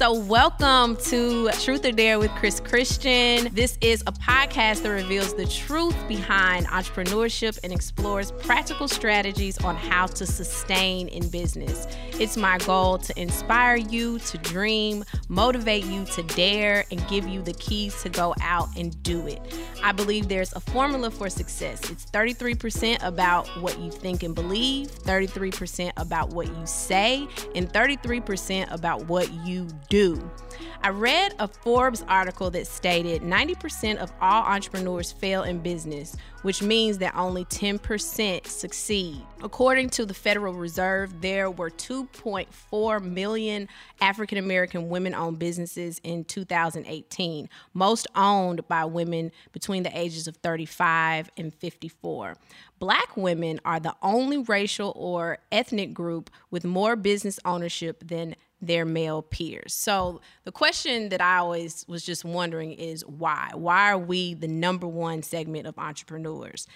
So, welcome to Truth or Dare with Chris Christian. This is a podcast that reveals the truth behind entrepreneurship and explores practical strategies on how to sustain in business. It's my goal to inspire you to dream, motivate you to dare, and give you the keys to go out and do it. I believe there's a formula for success. It's 33% about what you think and believe, 33% about what you say, and 33% about what you do. I read a Forbes article that stated 90% of all entrepreneurs fail in business, which means that only 10% succeed. According to the Federal Reserve, there were 2.4 million African American women owned businesses in 2018, most owned by women between the ages of 35 and 54. Black women are the only racial or ethnic group with more business ownership than their male peers. So the question that I always was just wondering is why? Why are we the number one segment of entrepreneurs?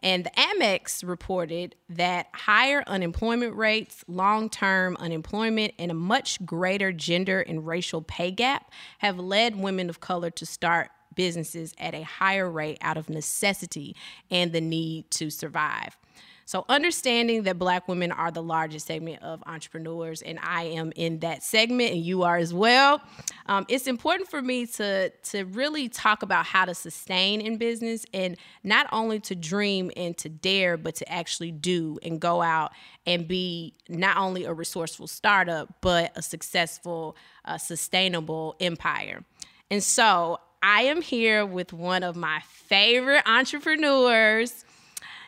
And the Amex reported that higher unemployment rates, long term unemployment, and a much greater gender and racial pay gap have led women of color to start businesses at a higher rate out of necessity and the need to survive. So, understanding that Black women are the largest segment of entrepreneurs, and I am in that segment, and you are as well, um, it's important for me to, to really talk about how to sustain in business and not only to dream and to dare, but to actually do and go out and be not only a resourceful startup, but a successful, uh, sustainable empire. And so, I am here with one of my favorite entrepreneurs.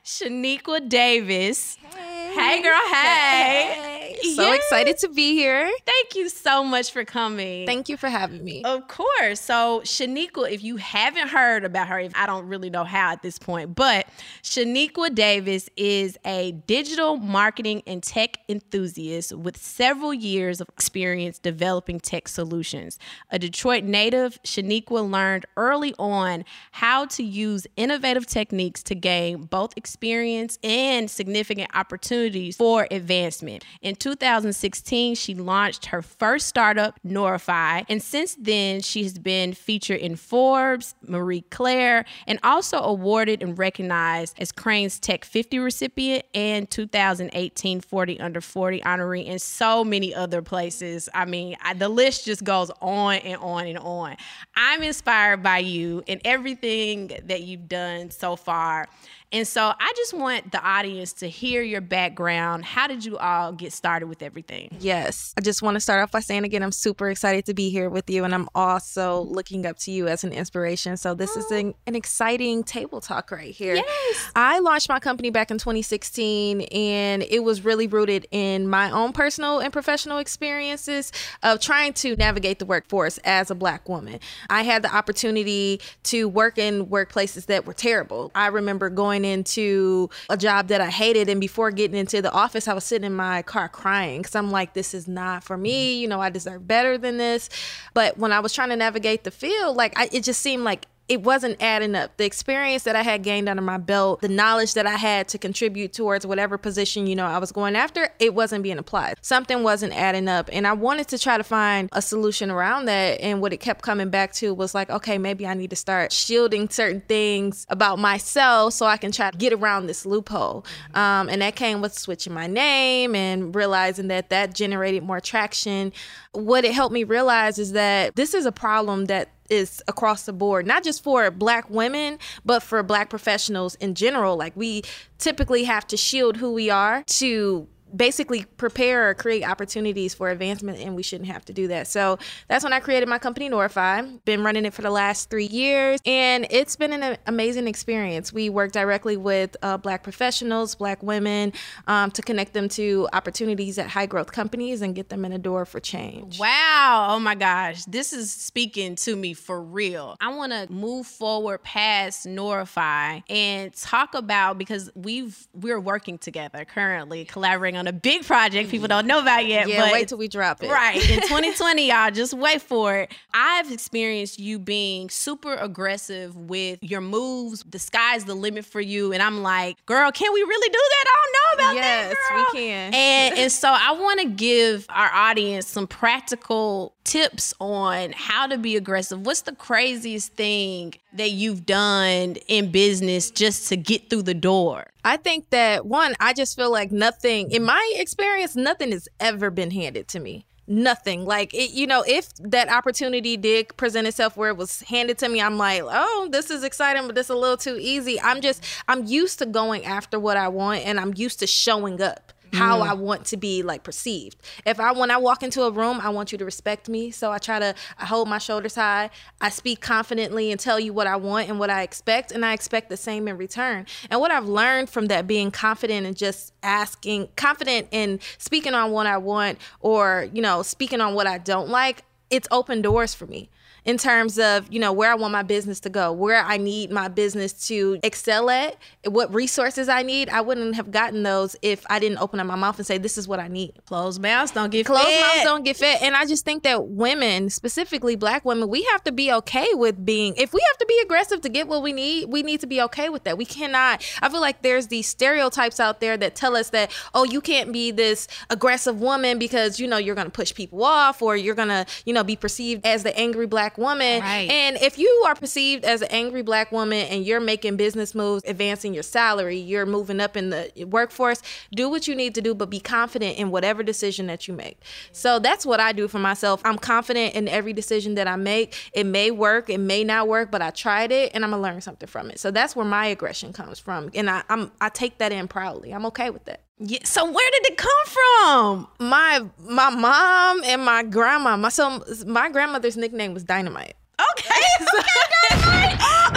Shaniqua Davis. Hey, hey girl, hey. hey. So yeah. excited to be here. Thank you so much for coming. Thank you for having me. Of course. So, Shaniqua, if you haven't heard about her, I don't really know how at this point, but Shaniqua Davis is a digital marketing and tech enthusiast with several years of experience developing tech solutions. A Detroit native, Shaniqua learned early on how to use innovative techniques to gain both experience experience and significant opportunities for advancement. In 2016, she launched her first startup, Noirefy, and since then, she has been featured in Forbes, Marie Claire, and also awarded and recognized as Crain's Tech 50 recipient and 2018 40 Under 40 honoree, and so many other places. I mean, I, the list just goes on and on and on. I'm inspired by you and everything that you've done so far. And so I just want the audience to hear your background. How did you all get started with everything? Yes. I just want to start off by saying again, I'm super excited to be here with you. And I'm also looking up to you as an inspiration. So this oh. is an, an, exciting table talk right here. Yes. I launched my company back in 2016, and it was really rooted in my own personal and professional experiences of trying to navigate the workforce as a Black woman. I had the opportunity to work in workplaces that were terrible. I remember going going into a job that I hated. And before getting into the office, I was sitting in my car crying because I'm like, this is not for me. You know, I deserve better than this. But when I was trying to navigate the field, like, I, it just seemed like it wasn't adding up. The experience that I had gained under my belt, the knowledge that I had to contribute towards whatever position, you know, I was going after, it wasn't being applied. Something wasn't adding up. And I wanted to try to find a solution around that. And what it kept coming back to was like, okay, maybe I need to start shielding certain things about myself so I can try to get around this loophole. Um, and that came with switching my name and realizing that that generated more traction. What it helped me realize is that this is a problem that is across the board, not just for black women, but for black professionals in general. Like we typically have to shield who we are to basically prepare or create opportunities for advancement and we shouldn't have to do that. So that's when i created my company Noirefy. Been running it for the last three years and it's been an amazing experience. We work directly with uh, black professionals black women um, to connect them to opportunities at high growth companies and get them in a door for change. Wow. Oh my gosh. This is speaking to me for real. I want to move forward past Noirefy and talk about because we've we're working together currently collaborating on a big project people don't know about yet. Yeah, but wait till we drop it. Right. In 2020, y'all, just wait for it. I've experienced you being super aggressive with your moves. The sky's the limit for you. And I'm like, girl, can we really do that? I don't know about yes, that. Yes, we can. And and so I want to give our audience some practical tips on how to be aggressive. What's the craziest thing that you've done in business just to get through the door? I think that one, I just feel like nothing, in my experience, nothing has ever been handed to me nothing like it, you know if that opportunity did present itself where it was handed to me i'm like oh this is exciting but this is a little too easy i'm just i'm used to going after what i want and i'm used to showing up how mm. I want to be like perceived. If I when I walk into a room, I want you to respect me. So I try to I hold my shoulders high. I speak confidently and tell you what I want and what I expect and I expect the same in return. And what I've learned from that being confident and just asking confident in speaking on what I want or, you know, speaking on what I don't like, it's open doors for me in terms of, you know, where I want my business to go, where I need my business to excel at, what resources I need. I wouldn't have gotten those if I didn't open up my mouth and say, this is what I need. Closed mouths don't get Closed fed. mouths don't get fed. And I just think that women, specifically black women, we have to be okay with being, if we have to be aggressive to get what we need, we need to be okay with that. We cannot, I feel like there's these stereotypes out there that tell us that, oh, you can't be this aggressive woman because, you know, you're going to push people off or you're going to, you know, be perceived as the angry black woman. Right. And if you are perceived as an angry black woman and you're making business moves, advancing your salary, you're moving up in the workforce, do what you need to do, but be confident in whatever decision that you make. So that's what I do for myself. I'm confident in every decision that I make. It may work, it may not work, but I tried it and I'm gonna learn something from it. So that's where my aggression comes from. And I, I'm I take that in proudly. I'm okay with that. Yeah. So where did it come from? My my mom and my grandma. My so my grandmother's nickname was Dynamite. Okay. okay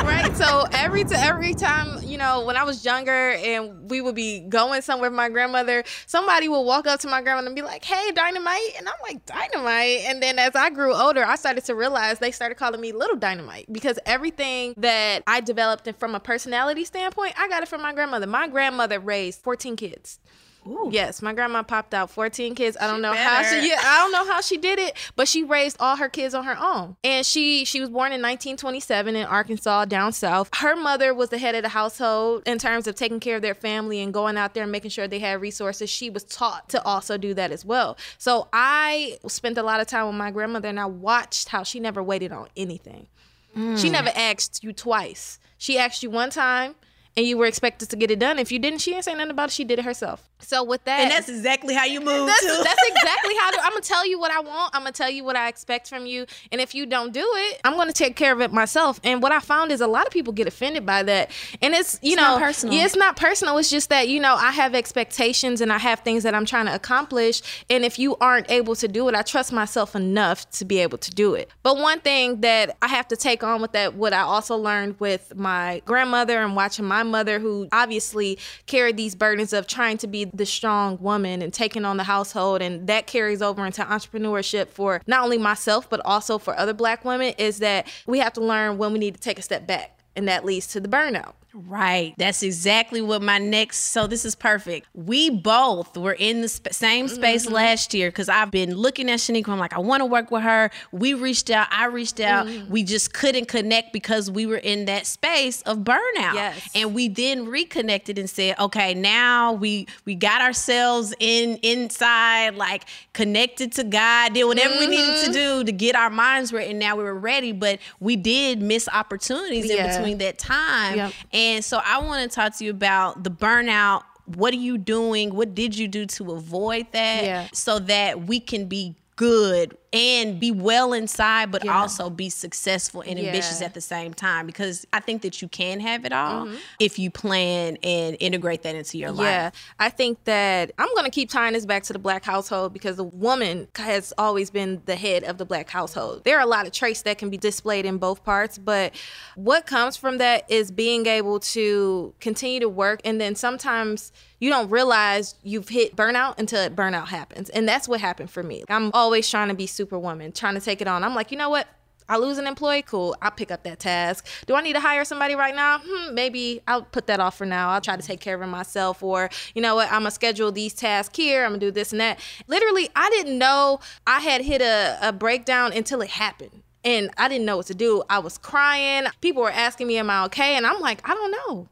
right. So every to every time, you know, when I was younger and we would be going somewhere with my grandmother, somebody would walk up to my grandmother and be like, "Hey, Dynamite," and I'm like, "Dynamite." And then as I grew older, I started to realize they started calling me Little Dynamite because everything that I developed from a personality standpoint, I got it from my grandmother. My grandmother raised 14 kids. Ooh. Yes, my grandma popped out 14 kids. I don't she know better. how she yeah, I don't know how she did it, but she raised all her kids on her own. And she she was born in 1927 in Arkansas down south. Her mother was the head of the household in terms of taking care of their family and going out there and making sure they had resources. She was taught to also do that as well. So I spent a lot of time with my grandmother and I watched how she never waited on anything. Mm. She never asked you twice. She asked you one time and you were expected to get it done. If you didn't, she didn't say nothing about it. She did it herself. So with that, and that's exactly how you move. That's, too. that's exactly how I'm gonna tell you what I want. I'm gonna tell you what I expect from you. And if you don't do it, I'm gonna take care of it myself. And what I found is a lot of people get offended by that. And it's you it's know personal. Yeah, it's not personal. It's just that you know I have expectations and I have things that I'm trying to accomplish. And if you aren't able to do it, I trust myself enough to be able to do it. But one thing that I have to take on with that, what I also learned with my grandmother and watching my mother, who obviously carried these burdens of trying to be the strong woman and taking on the household and that carries over into entrepreneurship for not only myself but also for other black women is that we have to learn when we need to take a step back and that leads to the burnout Right. That's exactly what my next. So this is perfect. We both were in the sp- same space mm-hmm. last year because I've been looking at Shaniqua. I'm like, I want to work with her. We reached out. I reached out. Mm-hmm. We just couldn't connect because we were in that space of burnout. Yes. And we then reconnected and said, okay, now we we got ourselves in inside, like connected to God. Did whatever mm-hmm. we needed to mm-hmm. do to get our minds right, and now we were ready. But we did miss opportunities yeah. in between that time. Yep. And so I want to talk to you about the burnout. What are you doing? What did you do to avoid that? Yeah. So that we can be good and be well inside, but yeah. also be successful and yeah. ambitious at the same time. Because I think that you can have it all mm-hmm. if you plan and integrate that into your life. Yeah, I think that I'm going to keep tying this back to the black household because the woman has always been the head of the black household. There are a lot of traits that can be displayed in both parts, but what comes from that is being able to continue to work and then sometimes you don't realize you've hit burnout until burnout happens. And that's what happened for me. I'm always trying to be superwoman, trying to take it on. I'm like, you know what? I lose an employee, cool. I'll pick up that task. Do I need to hire somebody right now? Hmm, maybe I'll put that off for now. I'll try to take care of it myself. Or, you know what, I'm gonna schedule these tasks here. I'm gonna do this and that. Literally, I didn't know I had hit a, a breakdown until it happened. And I didn't know what to do. I was crying. People were asking me, Am I okay? And I'm like, I don't know.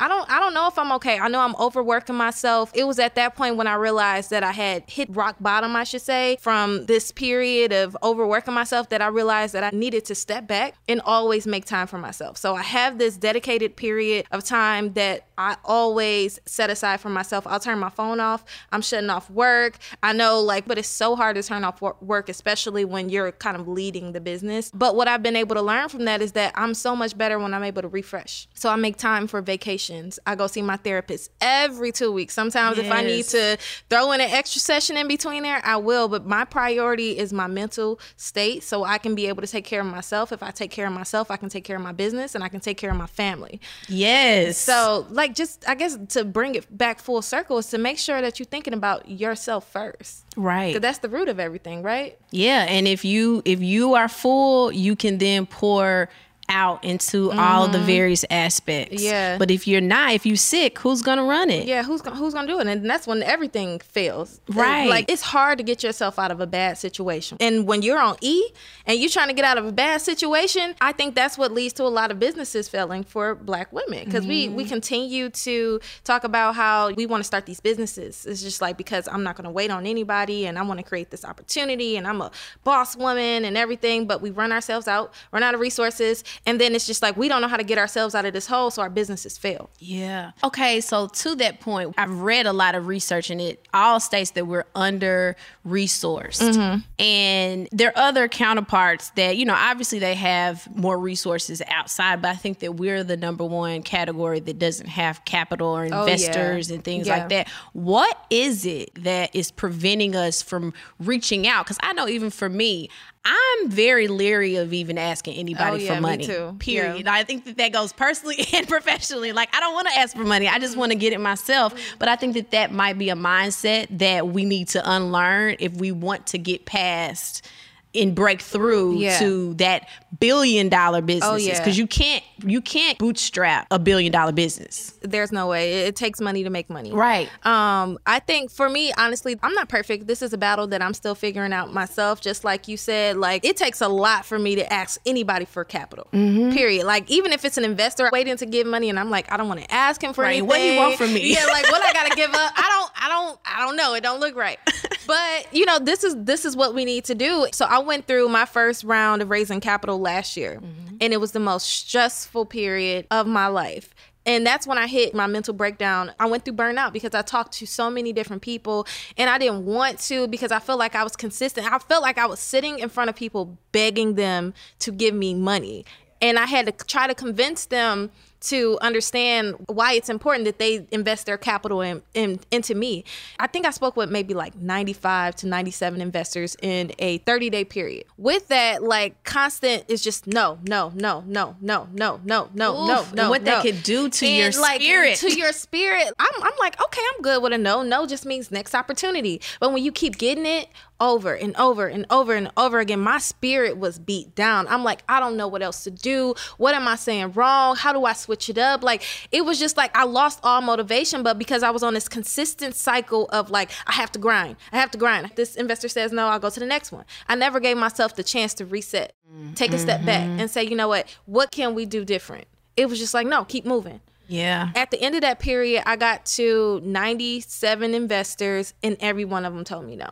I don't I don't know if I'm okay. I know I'm overworking myself. It was at that point when I realized that I had hit rock bottom, I should say, from this period of overworking myself that I realized that I needed to step back and always make time for myself. So I have this dedicated period of time that I always set aside for myself. I'll turn my phone off. I'm shutting off work. I know, like, but it's so hard to turn off work, especially when you're kind of leading the business. But what I've been able to learn from that is that I'm so much better when I'm able to refresh. So I make time for vacations. I go see my therapist every two weeks. Sometimes yes. if I need to throw in an extra session in between there, I will. But my priority is my mental state so I can be able to take care of myself. If I take care of myself, I can take care of my business and I can take care of my family. Yes. So, like, like just I guess to bring it back full circle is to make sure that you're thinking about yourself first. Right. Because that's the root of everything, right? Yeah, and if you if you are full, you can then pour out into mm-hmm. all the mm-hmm. various aspects. Yeah. But if you're not, if you're sick, who's gonna run it? Yeah, who's gonna who's gonna do it? And that's when everything fails. Right. Like it's hard to get yourself out of a bad situation. And when you're on E and you're trying to get out of a bad situation, I think that's what leads to a lot of businesses failing for black women. Because mm-hmm. we we continue to talk about how we want to start these businesses. It's just like because I'm not gonna wait on anybody and I want to create this opportunity and I'm a boss woman and everything, but we run ourselves out, run out of resources and then it's just like we don't know how to get ourselves out of this hole, so our businesses fail. Yeah. Okay, so to that point, I've read a lot of research and it all states that we're under resourced. Mm-hmm. And there are other counterparts that, you know, obviously they have more resources outside, but I think that we're the number one category that doesn't have capital or investors oh, yeah. and things yeah. like that. What is it that is preventing us from reaching out? Because I know even for me, I'm very leery of even asking anybody oh, yeah, for money. Period. Yeah. I think that that goes personally and professionally. Like I don't want to ask for money. I just want to get it myself. Mm. But I think that that might be a mindset that we need to unlearn if we want to get past and break through yeah. to that billion dollar businesses. because oh, yeah. you can't you can't bootstrap a billion dollar business. There's no way. It takes money to make money. Right. Um i think for me honestly i'm not perfect. This is a battle that i'm still figuring out myself just like you said like it takes a lot for me to ask anybody for capital mm-hmm. period. Like even if it's an investor waiting to give money and i'm like i don't want to ask him for right. anything what do you want from me? Yeah like what i gotta give up? I don't i don't i don't know. It don't look right but you know this is this is what we need to do so i went through my first round of raising capital last year, mm-hmm. and it was the most stressful period of my life. And that's when I hit my mental breakdown. I went through burnout because I talked to so many different people and I didn't want to because I felt like I was consistent. I felt like I was sitting in front of people begging them to give me money. And I had to try to convince them to understand why it's important that they invest their capital in, in, into me. I think I spoke with maybe like 95 to 97 investors in a 30 day period. With that, like constant is just no, no, no, no, no, no, no, no, no, no. What no. that could do to and your like, spirit. To your spirit. I'm, I'm like, okay, I'm good with a no. No just means next opportunity. But when you keep getting it over and over and over and over again, my spirit was beat down. I'm like, I don't know what else to do. What am I saying wrong? How do I switch it up. Like it was just like I lost all motivation, but because I was on this consistent cycle of like I have to grind, I have to grind. This investor says no, I'll go to the next one. I never gave myself the chance to reset, take a mm-hmm. step back, and say, you know what, what can we do different? It was just like no, keep moving. Yeah. At the end of that period, I got to 97 investors, and every one of them told me no.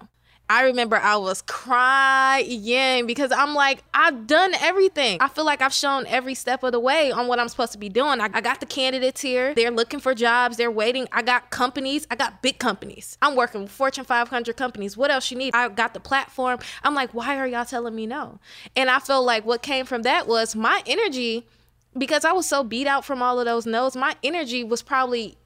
I remember I was crying because I'm like, I've done everything. I feel like I've shown every step of the way on what I'm supposed to be doing. I, I, got the candidates here. They're looking for jobs. They're waiting. I got companies. I got big companies. I'm working with Fortune 500 companies. What else you need? I got the platform. I'm like, why are y'all telling me no? And I feel like what came from that was my energy because I was so beat out from all of those no's. My energy was probably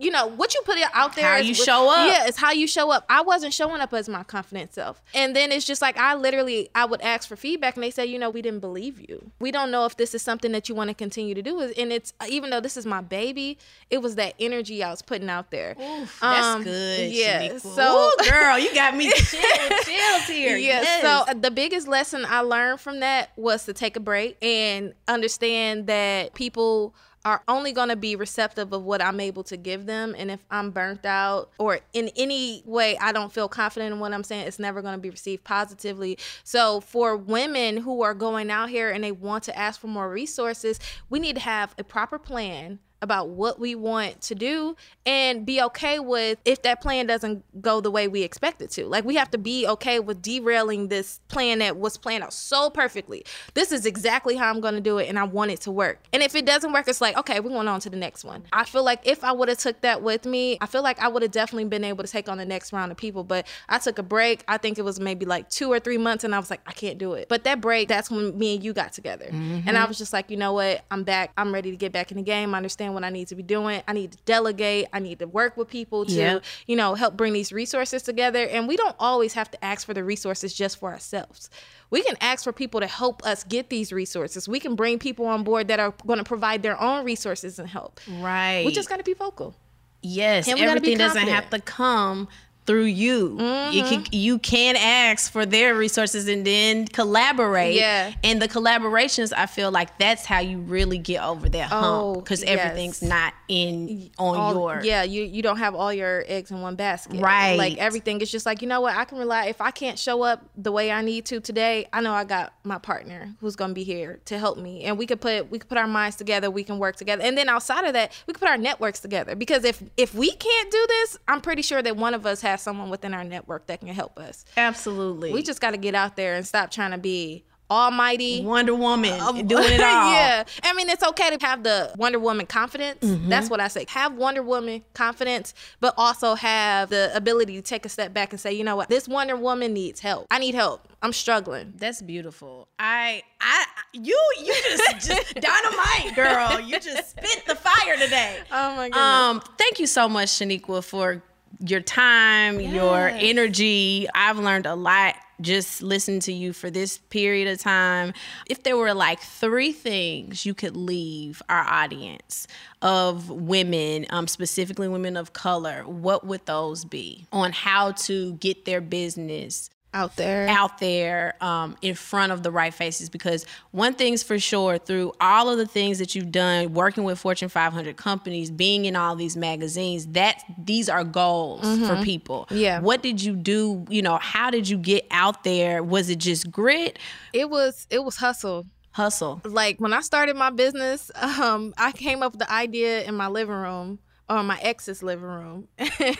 you know what you put it out there. How you show up. Yeah, it's how you show up. I wasn't showing up as my confident self, and then it's just like I literally I would ask for feedback, and they say, you know, we didn't believe you. We don't know if this is something that you want to continue to do. And it's even though this is my baby, it was that energy I was putting out there. Oof, um, that's good. Yeah. So, Ooh, girl, you got me chill, chills here. Yeah. Yes. So uh, the biggest lesson I learned from that was to take a break and understand that people are only going to be receptive of what I'm able to give them. And if I'm burnt out or in any way I don't feel confident in what I'm saying, it's never going to be received positively. So for women who are going out here and they want to ask for more resources, we need to have a proper plan about what we want to do and be okay with if that plan doesn't go the way we expect it to. Like we have to be okay with derailing this plan that was planned out so perfectly. This is exactly how I'm going to do it and I want it to work. And if it doesn't work, it's like, okay, we're going on to the next one. I feel like if I would have took that with me, I feel like I would have definitely been able to take on the next round of people, but I took a break. I think it was maybe like 2 or 3 months and I was like, I can't do it. But that break, that's when me and you got together. Mm-hmm. And I was just like, you know what? I'm back. I'm ready to get back in the game. I understand what I need to be doing. I need to delegate. I need to work with people to, yeah. you know, help bring these resources together. And we don't always have to ask for the resources just for ourselves. We can ask for people to help us get these resources. We can bring people on board that are going to provide their own resources and help. Right. We just got to be vocal. Yes, everything doesn't have to come through you. Mm-hmm. You can you can ask for their resources and then collaborate. Yeah. And the collaborations, I feel like that's how you really get over that hump because oh, everything's yes. not in on all, your. Yeah, you you don't have all your eggs in one basket. Right. Like everything is just like you know what I can rely. If I can't show up the way I need to today, I know I got my partner who's gonna be here to help me, and we could put we could put our minds together. We can work together, and then outside of that, we could put our networks together. Because if if we can't do this, I'm pretty sure that one of us has someone within our network that can help us. Absolutely. We just got to get out there and stop trying to be almighty Wonder Woman um, doing it all. yeah. I mean, it's okay to have the Wonder Woman confidence. Mm-hmm. That's what I say. Have Wonder Woman confidence, but also have the ability to take a step back and say, you know what? This Wonder Woman needs help. I need help. I'm struggling. That's beautiful. I I you you just just dynamite, girl. You just spit the fire today. Oh my goodness. Um, thank you so much, Shaniqua, for your time, yes. your energy. I've learned a lot just listening to you for this period of time. If there were like three things you could leave our audience of women, um, specifically women of color, what would those be on how to get their business out there. Out there um, in front of the right faces because one thing's for sure through all of the things that you've done working with fortune 500 companies being in all these magazines that these are goals mm-hmm. for people. Yeah. What did you do you know how did you get out there? Was it just grit? It was it was hustle. Hustle. Like when i started my business um, i came up with the idea in my living room or my ex's living room. and,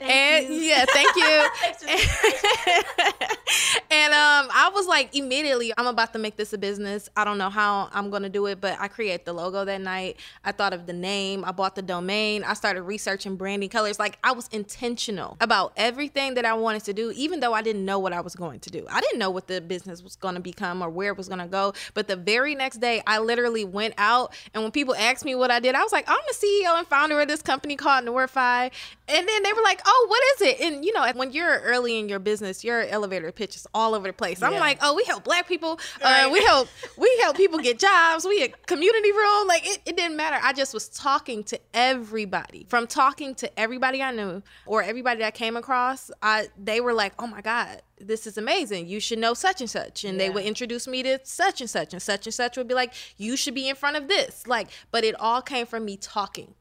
and yeah, thank you. and um, I was like immediately, I'm about to make this a business. I don't know how I'm gonna do it, but I create the logo that night. I thought of the name. I bought the domain. I started researching branding colors. Like I was intentional about everything that I wanted to do, even though I didn't know what I was going to do. I didn't know what the business was gonna become or where it was gonna go. But the very next day, I literally went out, and when people asked me what I did, I was like, I'm the CEO and founder of this company called Noirefy. And then they were like, oh, what is it? And you know, when you're early in your business, your elevator pitch is all over the place. I'm like, oh, we help black people. Uh, right. Uh, we help we help people get jobs. We a community room. Like it, it didn't matter. I just was talking to everybody. From talking to everybody I knew or everybody that I came across, I they were like, oh my God, this is amazing. You should know such and such. And yeah. they would introduce me to such and such. And such and such would be like, you should be in front of this. Like, but it all came from me talking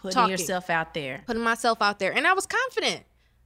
putting talking, yourself out there, putting myself out there, and I was confident.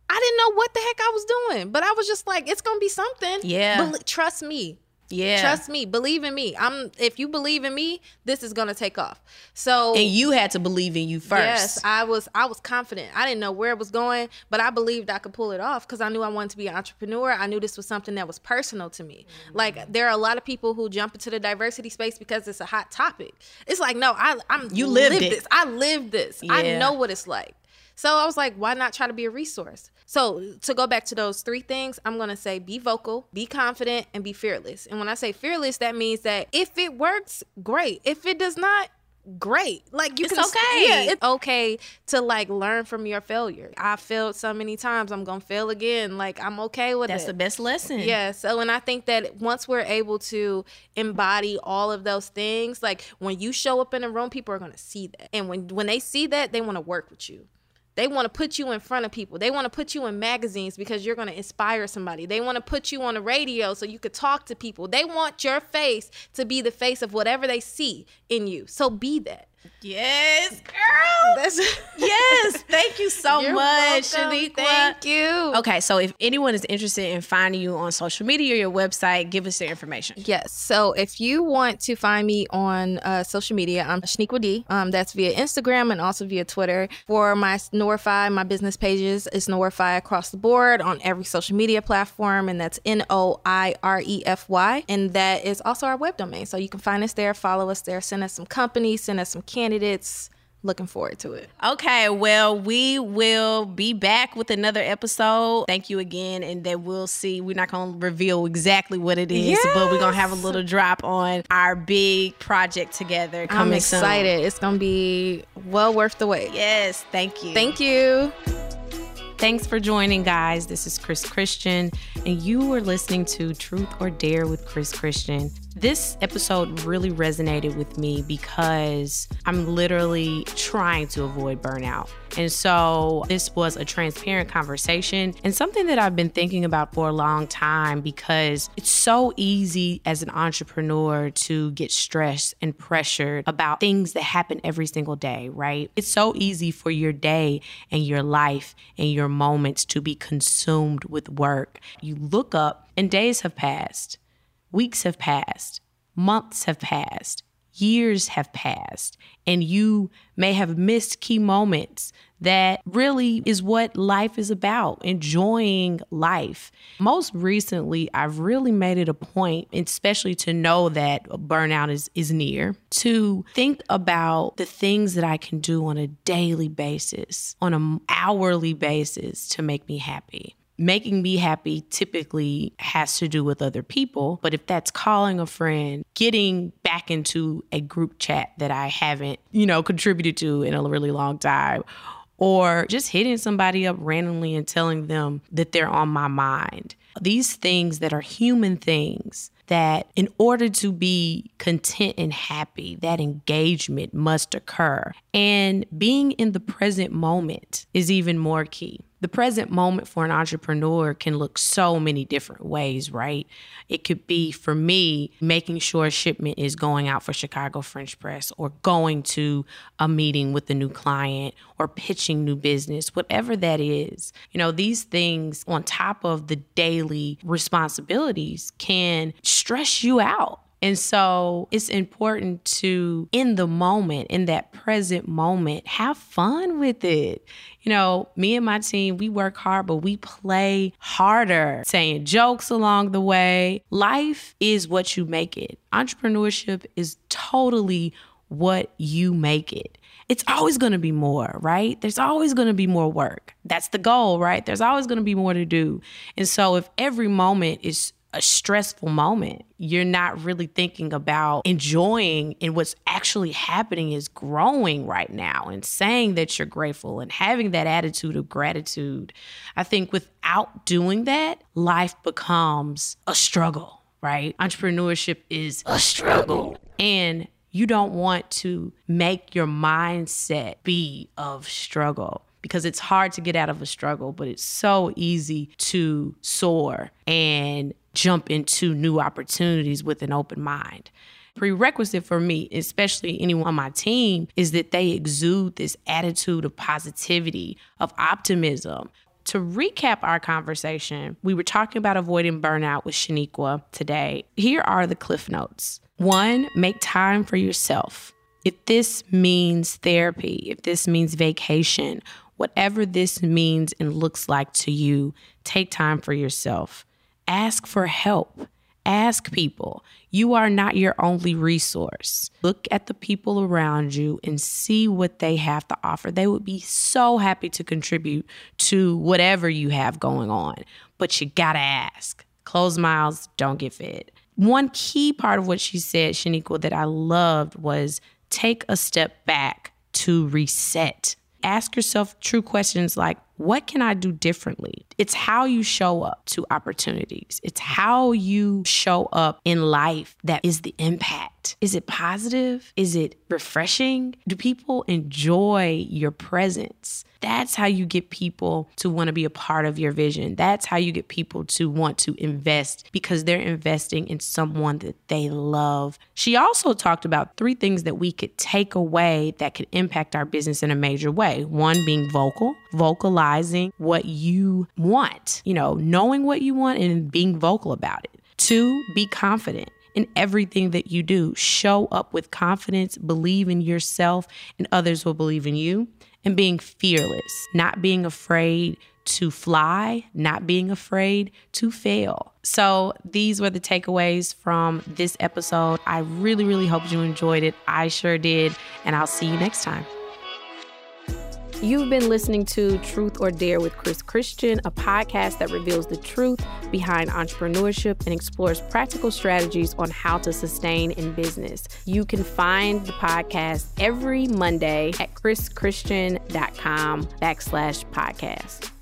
I didn't know what the heck I was doing, but I was just like, it's gonna be something. Yeah, Be- trust me. Yeah, trust me. Believe in me. I'm. If you believe in me, this is gonna take off. So, and you had to believe in you first. Yes, I was. I was confident. I didn't know where it was going, but I believed I could pull it off because I knew I wanted to be an entrepreneur. I knew this was something that was personal to me. Mm-hmm. Like there are a lot of people who jump into the diversity space because it's a hot topic. It's like no, I, I'm. You lived, lived this. I lived this. Yeah. I know what it's like. So I was like, why not try to be a resource? So to go back to those three things, I'm gonna say be vocal, be confident, and be fearless. And when I say fearless, that means that if it works, great. If it does not, great. Like you it's can okay. Yeah, it's okay to like learn from your failure. I failed so many times. I'm gonna fail again. Like I'm okay with That's it. That's the best lesson. Yeah. So and I think that once we're able to embody all of those things, like when you show up in a room, people are gonna see that. And when when they see that, they want to work with you. They want to put you in front of people. They want to put you in magazines because you're going to inspire somebody. They want to put you on the radio so you could talk to people. They want your face to be the face of whatever they see in you. So be that. Yes, girl. That's yes. Thank you so You're much, welcome. Shaniqua. Thank you. Okay, so if anyone is interested in finding you on social media or your website, give us their information. Yes. So if you want to find me on uh, social media, I'm Shaniqua D. Um, that's via Instagram and also via Twitter. For my Noirefy, my business pages, it's Noirefy across the board on every social media platform, and that's N O I R E F Y. And that is also our web domain. So you can find us there, follow us there, send us some companies, send us some candidates. Looking forward to it. Okay, well, we will be back with another episode. Thank you again, and then we'll see. We're not going to reveal exactly what it is, but we're going to have a little drop on our big project together I'm soon. excited. It's going to be well worth the wait. Yes, thank you. Thank you. Thanks for joining, guys. This is Chris Christian, and you are listening to Truth or Dare with Chris Christian. This episode really resonated with me because I'm literally trying to avoid burnout. And so this was a transparent conversation and something that I've been thinking about for a long time because it's so easy as an entrepreneur to get stressed and pressured about things that happen every single day, right? It's so easy for your day and your life and your moments to be consumed with work. You look up and days have passed. Weeks have passed, months have passed, years have passed, and you may have missed key moments that really is what life is about enjoying life. Most recently, I've really made it a point, especially to know that burnout is, is near, to think about the things that I can do on a daily basis, on an hourly basis to make me happy making me happy typically has to do with other people. But if that's calling a friend, getting back into a group chat that I haven't, you know, contributed to in a really long time, or just hitting somebody up randomly and telling them that they're on my mind. These things that are human things that in order to be content and happy, that engagement must occur. And being in the present moment is even more key. The present moment for an entrepreneur can look so many different ways, right? It could be for me making sure a shipment is going out for Chicago French Press or going to a meeting with a new client or pitching new business, whatever that is. You know, these things on top of the daily responsibilities can stress you out. And so it's important to, in the moment, in that present moment, have fun with it. You know, me and my team, we work hard, but we play harder, saying jokes along the way. Life is what you make it. Entrepreneurship is totally what you make it. It's always going to be more, right? There's always going to be more work. That's the goal, right? There's always going to be more to do. And so if every moment is a stressful moment. You're not really thinking about enjoying and what's actually happening is growing right now and saying that you're grateful and having that attitude of gratitude. I think without doing that, life becomes a struggle, right? Entrepreneurship is a struggle. And you don't want to make your mindset be of struggle because it's hard to get out of a struggle, but it's so easy to soar and jump into new opportunities with an open mind. Prerequisite for me, especially anyone on my team, is that they exude this attitude of positivity, of optimism. To recap our conversation, we were talking about avoiding burnout with Shaniqua today. Here are the cliff notes. One, make time for yourself. If this means therapy, if this means vacation, whatever this means and looks like to you, take time for yourself. Ask for help. Ask people. You are not your only resource. Look at the people around you and see what they have to offer. They would be so happy to contribute to whatever you have going on, but you gotta ask. Close mouths don't get fed. One key part of what she said, Shaniqua, that I loved was take a step back to reset. Ask yourself true questions like what can I do differently? It's how you show up to opportunities. It's how you show up in life that is the impact. Is it positive? Is it refreshing? Do people enjoy your presence? That's how you get people to want to be a part of your vision. That's how you get people to want to invest because they're investing in someone that they love. She also talked about three things that we could take away that could impact our business in a major way. One being vocal, vocalizing what you want, you know, knowing what you want and being vocal about it. Two, be confident in everything that you do. Show up with confidence, believe in yourself, and others will believe in you and being fearless, not being afraid to fly, not being afraid to fail. So, these were the takeaways from this episode. I really, really hope you enjoyed it. I sure did. And I'll see you next time. You've been listening to Truth or Dare with Chris Christian, a podcast that reveals the truth behind entrepreneurship and explores practical strategies on how to sustain in business. You can find the podcast every Monday at chrischristian.com backslash podcast.